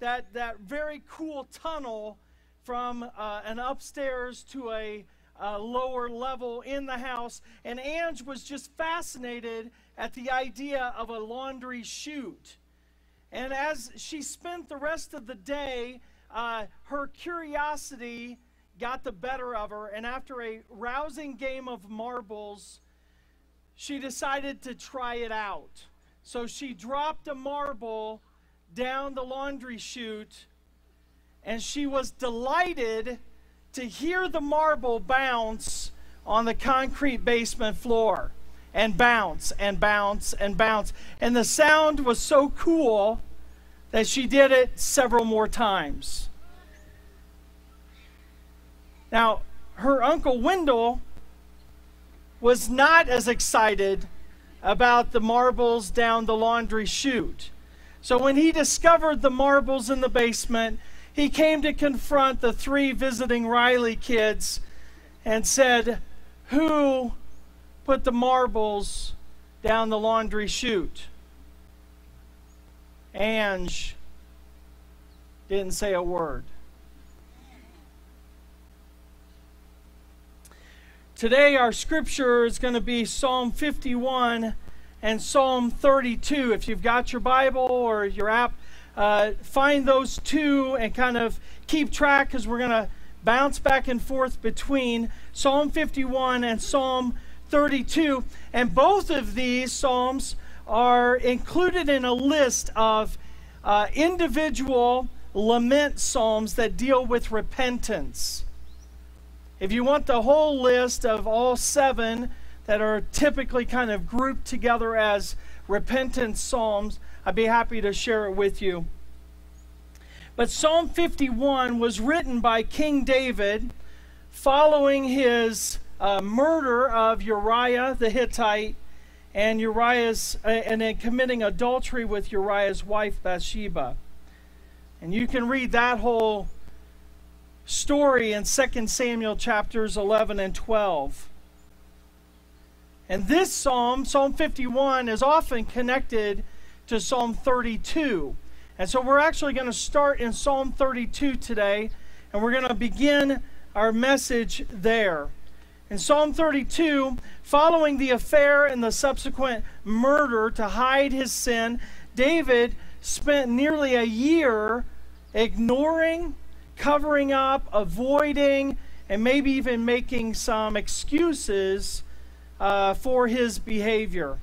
that, that very cool tunnel from uh, an upstairs to a, lower level in the house. And Ange was just fascinated at the idea of a laundry chute. And as she spent the rest of the day, uh, her curiosity got the better of her. And after a rousing game of marbles, she decided to try it out. So she dropped a marble down the laundry chute, and she was delighted to hear the marble bounce on the concrete basement floor and bounce and bounce and bounce. And the sound was so cool that she did it several more times. Now, her uncle Wendell was not as excited about the marbles down the laundry chute. So when he discovered the marbles in the basement, he came to confront the three visiting Riley kids and said, Who put the marbles down the laundry chute? Ange didn't say a word. Today, our scripture is going to be Psalm 51 and Psalm 32. If you've got your Bible or your app, uh, find those two and kind of keep track because we're going to bounce back and forth between Psalm 51 and Psalm 32. And both of these Psalms are included in a list of uh, individual lament Psalms that deal with repentance. If you want the whole list of all seven that are typically kind of grouped together as repentance psalms, I'd be happy to share it with you. But Psalm 51 was written by King David following his uh, murder of Uriah the Hittite and Uriah's uh, and then committing adultery with Uriah's wife Bathsheba. And you can read that whole story in 2 Samuel chapters 11 and 12. And this psalm, Psalm 51, is often connected to Psalm 32. And so we're actually going to start in Psalm 32 today, and we're going to begin our message there. In Psalm 32, following the affair and the subsequent murder to hide his sin, David spent nearly a year ignoring covering up, avoiding, and maybe even making some excuses uh, for his behavior.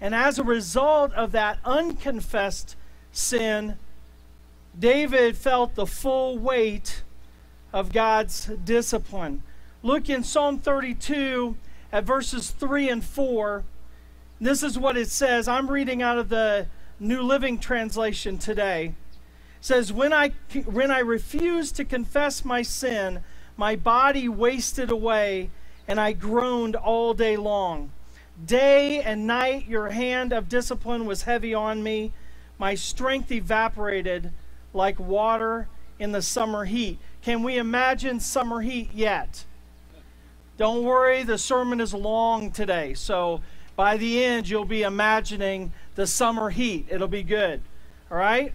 And as a result of that unconfessed sin, David felt the full weight of God's discipline. Look in Psalm 32 at verses 3 and 4. This is what it says. I'm reading out of the New Living Translation today says, when I, when I refused to confess my sin, my body wasted away, and I groaned all day long. Day and night, your hand of discipline was heavy on me. My strength evaporated like water in the summer heat. Can we imagine summer heat yet? Don't worry, the sermon is long today. So by the end, you'll be imagining the summer heat. It'll be good. All right?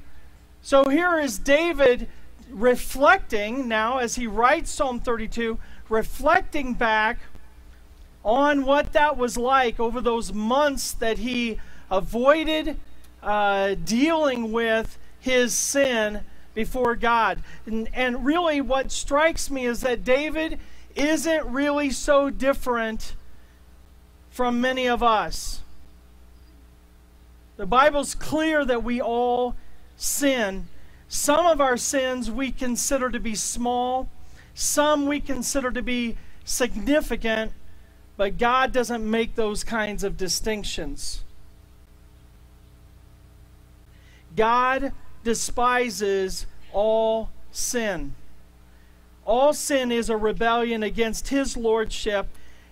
So here is David reflecting now as he writes Psalm 32, reflecting back on what that was like over those months that he avoided uh, dealing with his sin before God. And, and really, what strikes me is that David isn't really so different from many of us. The Bible's clear that we all sin. Some of our sins we consider to be small, some we consider to be significant, but God doesn't make those kinds of distinctions. God despises all sin. All sin is a rebellion against His lordship,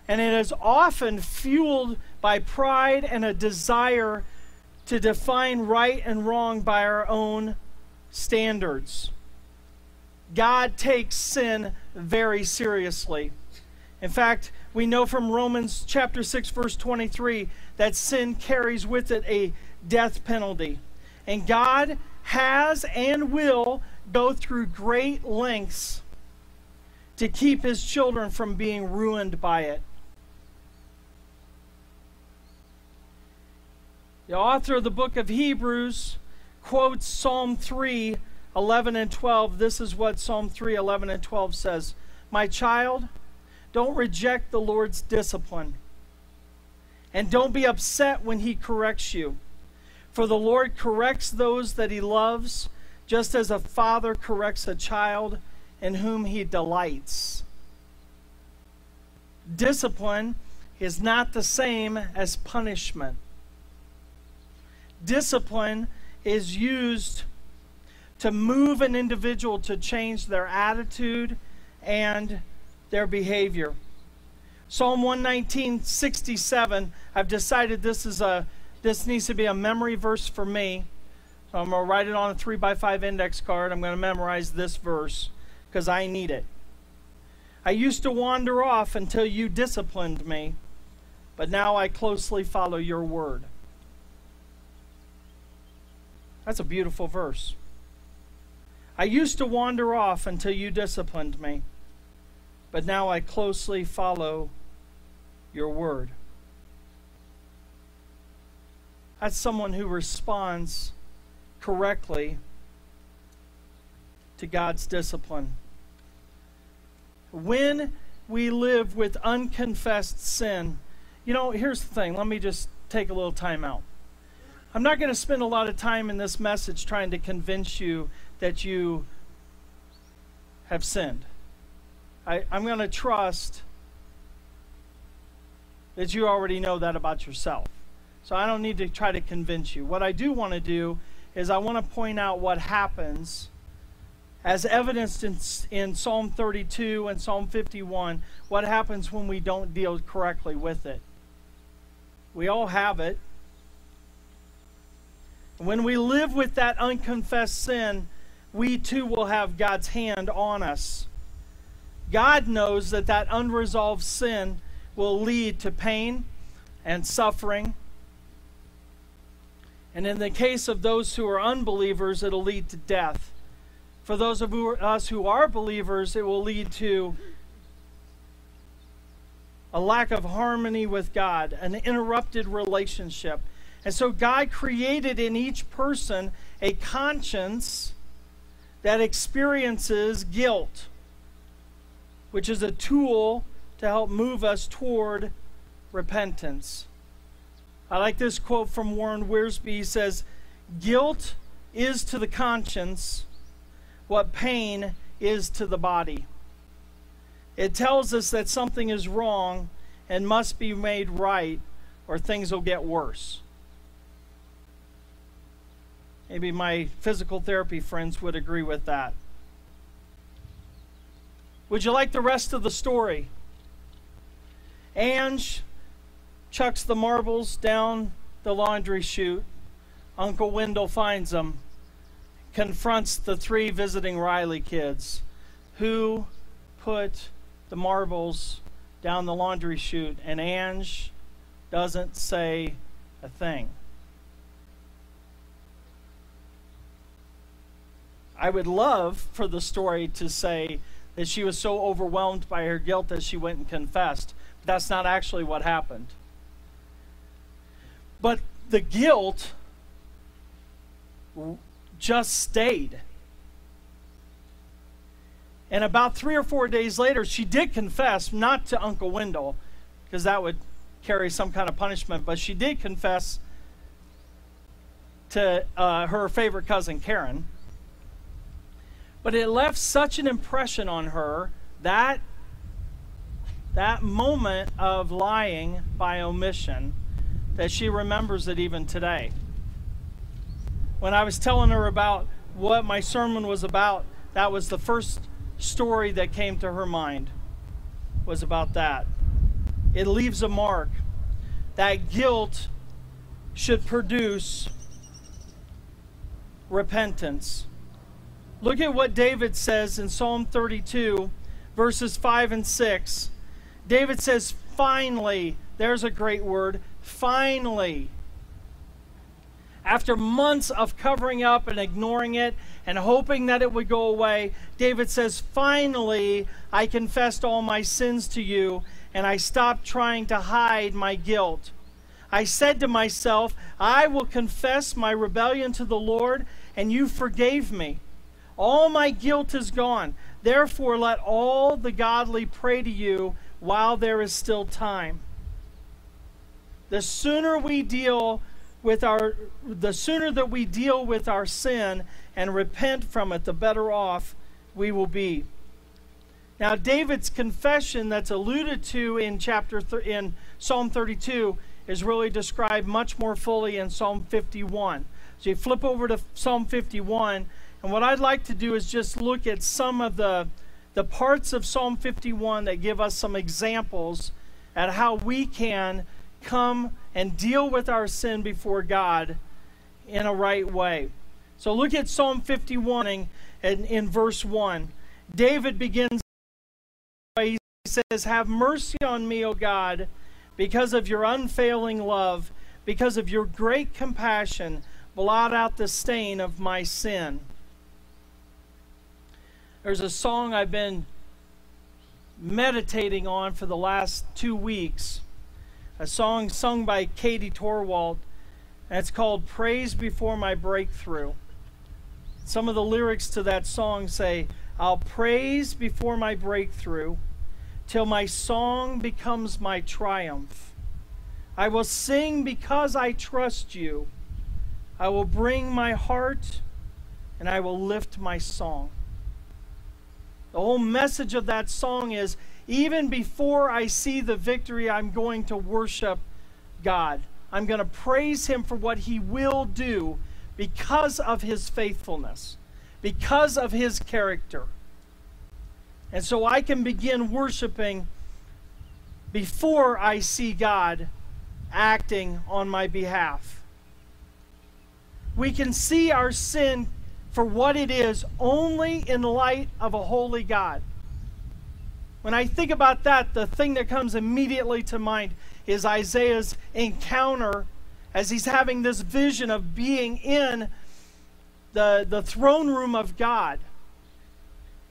and it is often fueled by pride and a desire to define right and wrong by our own standards. God takes sin very seriously. In fact, we know from Romans chapter 6 verse 23 that sin carries with it a death penalty. And God has and will go through great lengths to keep his children from being ruined by it. The author of the book of Hebrews quotes Psalm 3 11 and 12. This is what Psalm 3 11 and 12 says My child, don't reject the Lord's discipline, and don't be upset when he corrects you. For the Lord corrects those that he loves, just as a father corrects a child in whom he delights. Discipline is not the same as punishment. Discipline is used to move an individual to change their attitude and their behavior. Psalm 119, 67, I've decided this is a this needs to be a memory verse for me. So I'm going to write it on a 3 by 5 index card. I'm going to memorize this verse because I need it. I used to wander off until you disciplined me, but now I closely follow your word. That's a beautiful verse. I used to wander off until you disciplined me, but now I closely follow your word. That's someone who responds correctly to God's discipline. When we live with unconfessed sin, you know, here's the thing. Let me just take a little time out. I'm not going to spend a lot of time in this message trying to convince you that you have sinned. I, am going to trust that you already know that about yourself. So I don't need to try to convince you. What I do want to do is I want to point out what happens as evidenced in, in Psalm 32 and Psalm 51, what happens when we don't deal correctly with it. We all have it. When we live with that unconfessed sin, we too will have God's hand on us. God knows that that unresolved sin will lead to pain and suffering and in the case of those who are unbelievers, it'll lead to death. For those of us who are believers, it will lead to a lack of harmony with God, an interrupted relationship. And so God created in each person a conscience that experiences guilt, which is a tool to help move us toward repentance. I like this quote from Warren Wiersbe. He says, Guilt is to the conscience what pain is to the body. It tells us that something is wrong and must be made right, or things will get worse. Maybe my physical therapy friends would agree with that. Would you like the rest of the story? Ange chucks the marbles down the laundry chute. Uncle Wendell finds them, confronts the three visiting Riley kids who put the marbles down the laundry chute, and Ange doesn't say a thing. I would love for the story to say that she was so overwhelmed by her guilt that she went and confessed. That's not actually what happened. But the guilt just stayed. And about three or four days later, she did confess, not to Uncle Wendell, because that would carry some kind of punishment, but she did confess to uh, her favorite cousin, Karen. But it left such an impression on her that that moment of lying by omission that she remembers it even today. When I was telling her about what my sermon was about, that was the first story that came to her mind was about that. It leaves a mark. That guilt should produce repentance. Look at what David says in Psalm 32, verses 5 and 6. David says, Finally, there's a great word, finally. After months of covering up and ignoring it and hoping that it would go away, David says, Finally, I confessed all my sins to you, and I stopped trying to hide my guilt. I said to myself, I will confess my rebellion to the Lord, and you forgave me. All my guilt is gone. Therefore, let all the godly pray to you while there is still time. The sooner we deal with our the sooner that we deal with our sin and repent from it, the better off we will be. Now, David's confession that's alluded to in chapter th- in Psalm 32 is really described much more fully in Psalm 51. So you flip over to Psalm 51, and what I'd like to do is just look at some of the the parts of Psalm 51 that give us some examples at how we can come and deal with our sin before God in a right way. So look at Psalm 51 in, in, in verse 1. David begins, he says, Have mercy on me, O God, because of your unfailing love, because of your great compassion, blot out the stain of my sin. There's a song I've been meditating on for the last two weeks a song sung by Katie Torwalt, and it's called Praise Before My Breakthrough. Some of the lyrics to that song say, I'll praise before my breakthrough till my song becomes my triumph. I will sing because I trust you. I will bring my heart and I will lift my song. The whole message of that song is even before I see the victory, I'm going to worship God. I'm going to praise Him for what He will do because of His faithfulness, because of His character. And so I can begin worshiping before I see God acting on my behalf. We can see our sin for what it is only in light of a holy God. When I think about that, the thing that comes immediately to mind is Isaiah's encounter as he's having this vision of being in the, the throne room of God.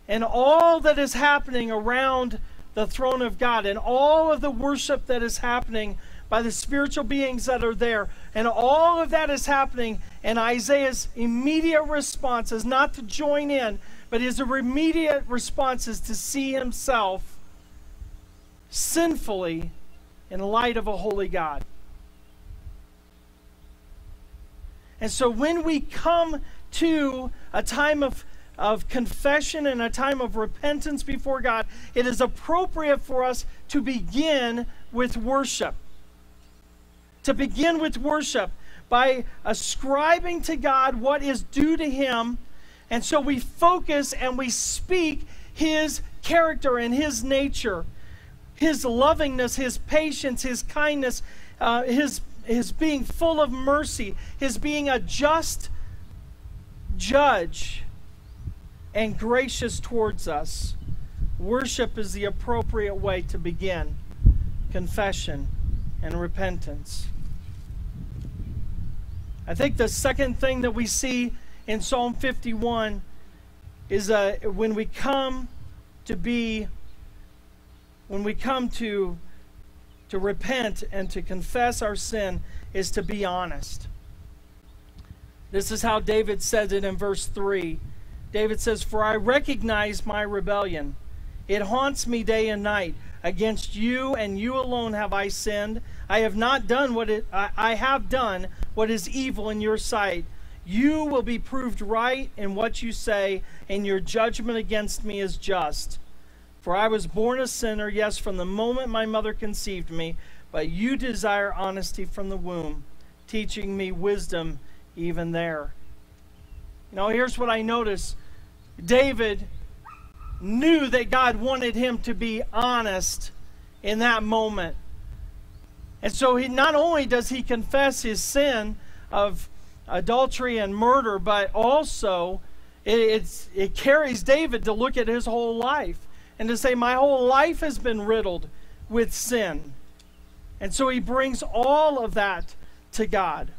And all that is happening around the throne of God, and all of the worship that is happening by the spiritual beings that are there. And all of that is happening, and Isaiah's immediate response is not to join in, but his immediate response is to see himself sinfully in light of a holy God. And so when we come to a time of, of confession and a time of repentance before God, it is appropriate for us to begin with worship. To begin with worship by ascribing to God what is due to Him and so we focus and we speak his character and his nature, his lovingness, his patience, his kindness, uh, his, his being full of mercy, his being a just judge and gracious towards us. Worship is the appropriate way to begin confession and repentance. I think the second thing that we see in Psalm 51 is uh, when we come to be, when we come to, to repent and to confess our sin, is to be honest. This is how David says it in verse 3. David says, For I recognize my rebellion. It haunts me day and night. Against you and you alone have I sinned. I have not done what it, I, I have done what is evil in your sight you will be proved right in what you say, and your judgment against me is just. For I was born a sinner, yes, from the moment my mother conceived me, but you desire honesty from the womb, teaching me wisdom even there. You know, here's what I notice David knew that God wanted him to be honest in that moment. And so he not only does he confess his sin of adultery and murder, but also it, it carries David to look at his whole life and to say, My whole life has been riddled with sin. And so he brings all of that to God.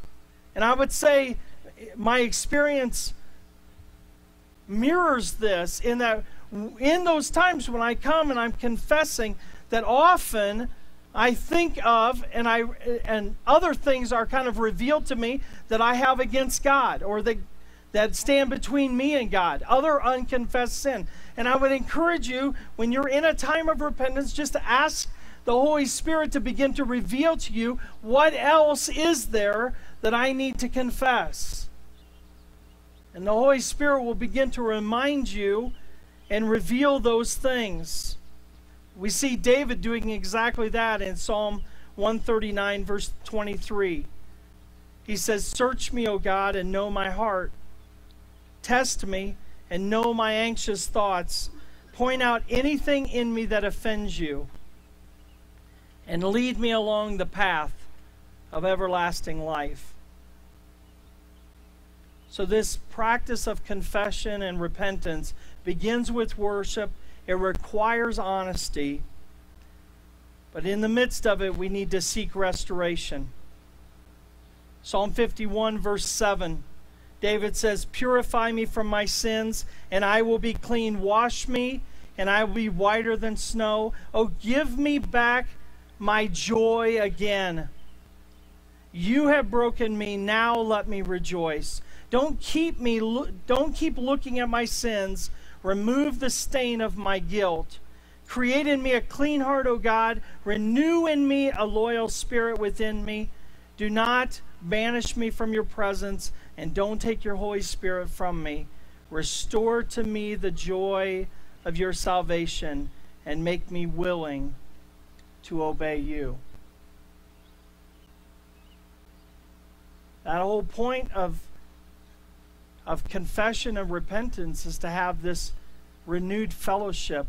And I would say my experience mirrors this in that in those times when I come and I'm confessing that often I think of and I and other things are kind of revealed to me that I have against God or that that stand between me and God, other unconfessed sin. And I would encourage you when you're in a time of repentance just to ask the Holy Spirit to begin to reveal to you what else is there that I need to confess. And the Holy Spirit will begin to remind you and reveal those things. We see David doing exactly that in Psalm 139, verse 23. He says, Search me, O God, and know my heart. Test me and know my anxious thoughts. Point out anything in me that offends you and lead me along the path of everlasting life. So, this practice of confession and repentance begins with worship. It requires honesty. But in the midst of it, we need to seek restoration. Psalm 51, verse 7, David says, Purify me from my sins, and I will be clean. Wash me, and I will be whiter than snow. Oh, give me back my joy again. You have broken me, now let me rejoice. Don't keep me don't keep looking at my sins. Remove the stain of my guilt. Create in me a clean heart, O God. Renew in me a loyal spirit within me. Do not banish me from your presence, and don't take your Holy Spirit from me. Restore to me the joy of your salvation, and make me willing to obey you. That whole point of, of confession and repentance is to have this renewed fellowship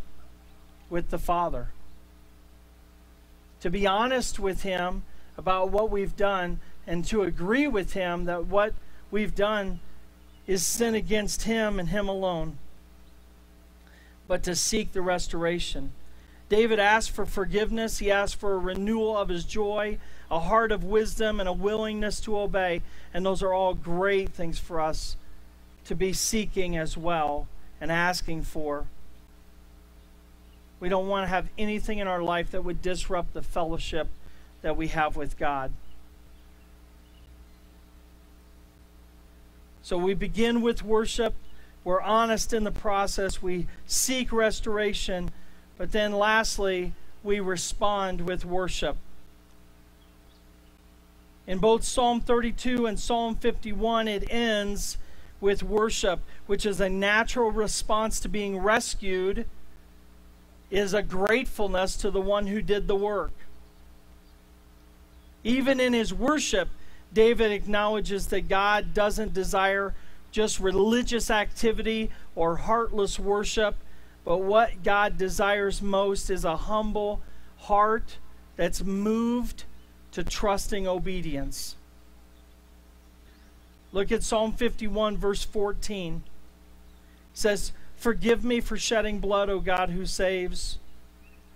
with the Father. To be honest with Him about what we've done and to agree with Him that what we've done is sin against Him and Him alone, but to seek the restoration David asked for forgiveness. He asked for a renewal of his joy, a heart of wisdom, and a willingness to obey. And those are all great things for us to be seeking as well and asking for. We don't want to have anything in our life that would disrupt the fellowship that we have with God. So we begin with worship. We're honest in the process. We seek restoration but then lastly, we respond with worship. In both Psalm 32 and Psalm 51, it ends with worship, which is a natural response to being rescued, is a gratefulness to the one who did the work. Even in his worship, David acknowledges that God doesn't desire just religious activity or heartless worship, but what God desires most is a humble heart that's moved to trusting obedience. Look at Psalm 51, verse 14. It says, Forgive me for shedding blood, O God who saves,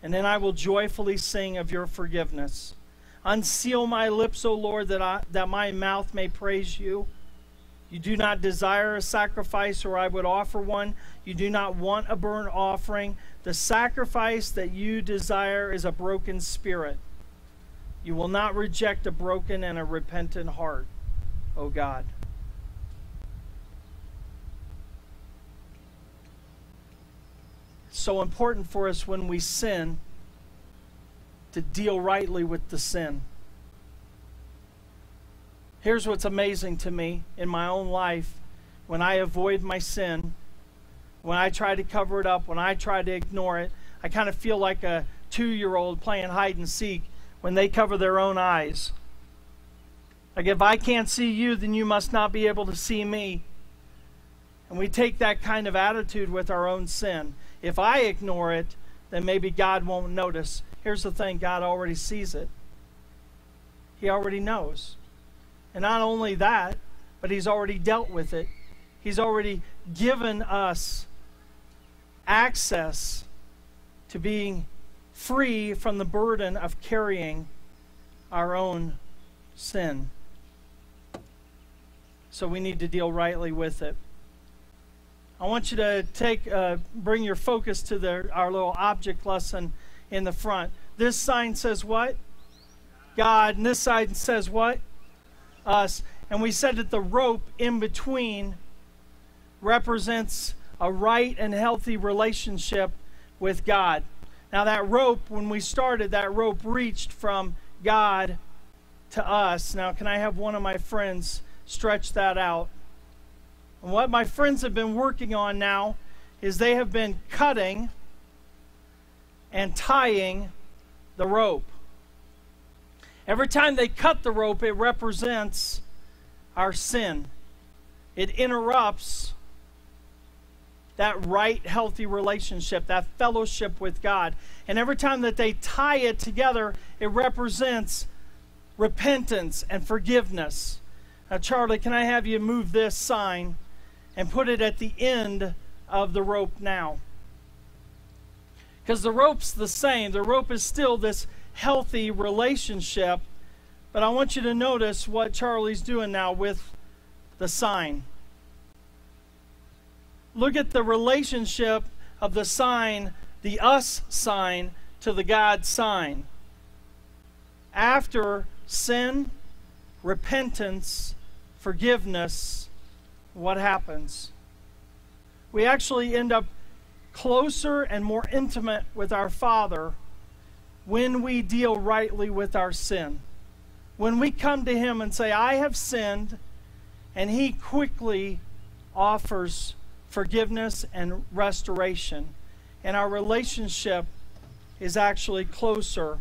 and then I will joyfully sing of your forgiveness. Unseal my lips, O Lord, that, I, that my mouth may praise you. You do not desire a sacrifice, or I would offer one. You do not want a burnt offering. The sacrifice that you desire is a broken spirit. You will not reject a broken and a repentant heart, O God. So important for us when we sin to deal rightly with the sin. Here's what's amazing to me in my own life when I avoid my sin, when I try to cover it up, when I try to ignore it, I kind of feel like a two year old playing hide and seek when they cover their own eyes. Like, if I can't see you, then you must not be able to see me. And we take that kind of attitude with our own sin. If I ignore it, then maybe God won't notice. Here's the thing God already sees it, He already knows. And not only that, but He's already dealt with it. He's already given us access to being free from the burden of carrying our own sin. So we need to deal rightly with it. I want you to take, uh, bring your focus to the, our little object lesson in the front. This sign says what? God. And this side says what? Us. And we said that the rope in between represents a right and healthy relationship with God. Now, that rope, when we started, that rope reached from God to us. Now, can I have one of my friends stretch that out? And what my friends have been working on now is they have been cutting and tying the rope. Every time they cut the rope, it represents our sin. It interrupts that right, healthy relationship, that fellowship with God. And every time that they tie it together, it represents repentance and forgiveness. Now, Charlie, can I have you move this sign and put it at the end of the rope now? Because the rope's the same. The rope is still this healthy relationship. But I want you to notice what Charlie's doing now with the sign look at the relationship of the sign, the us sign, to the God sign. After sin, repentance, forgiveness, what happens? We actually end up closer and more intimate with our Father when we deal rightly with our sin. When we come to Him and say, I have sinned, and He quickly offers forgiveness and restoration. And our relationship is actually closer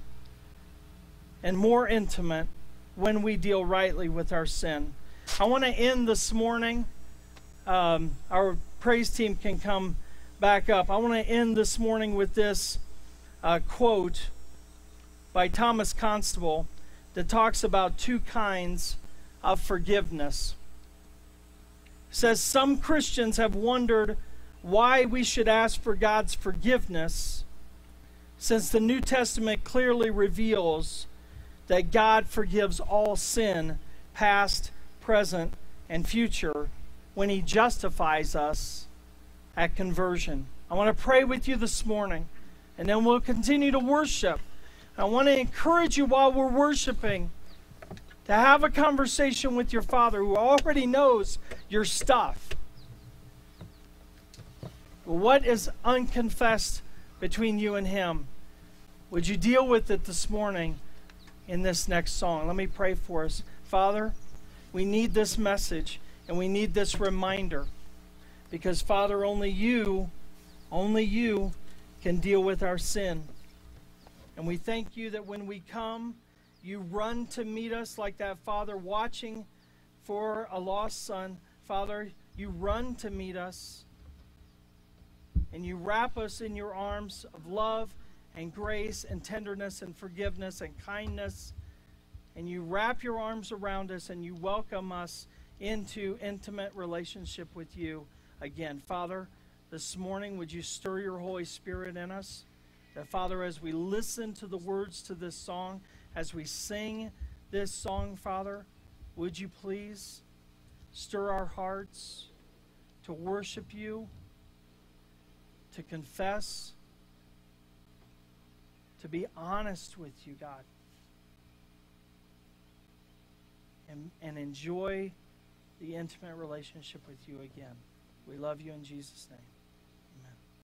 and more intimate when we deal rightly with our sin. I want to end this morning. Um, our praise team can come back up. I want to end this morning with this uh, quote by Thomas Constable that talks about two kinds of forgiveness says some Christians have wondered why we should ask for God's forgiveness since the New Testament clearly reveals that God forgives all sin, past, present, and future, when He justifies us at conversion. I want to pray with you this morning, and then we'll continue to worship. I want to encourage you while we're worshiping to have a conversation with your father who already knows your stuff. What is unconfessed between you and him? Would you deal with it this morning in this next song? Let me pray for us. Father, we need this message and we need this reminder because, Father, only you, only you can deal with our sin. And we thank you that when we come, you run to meet us like that father watching for a lost son. Father, you run to meet us and you wrap us in your arms of love and grace and tenderness and forgiveness and kindness. And you wrap your arms around us and you welcome us into intimate relationship with you again. Father, this morning, would you stir your Holy Spirit in us? That, Father, as we listen to the words to this song, as we sing this song, Father, would you please stir our hearts to worship you, to confess, to be honest with you, God, and, and enjoy the intimate relationship with you again. We love you in Jesus' name.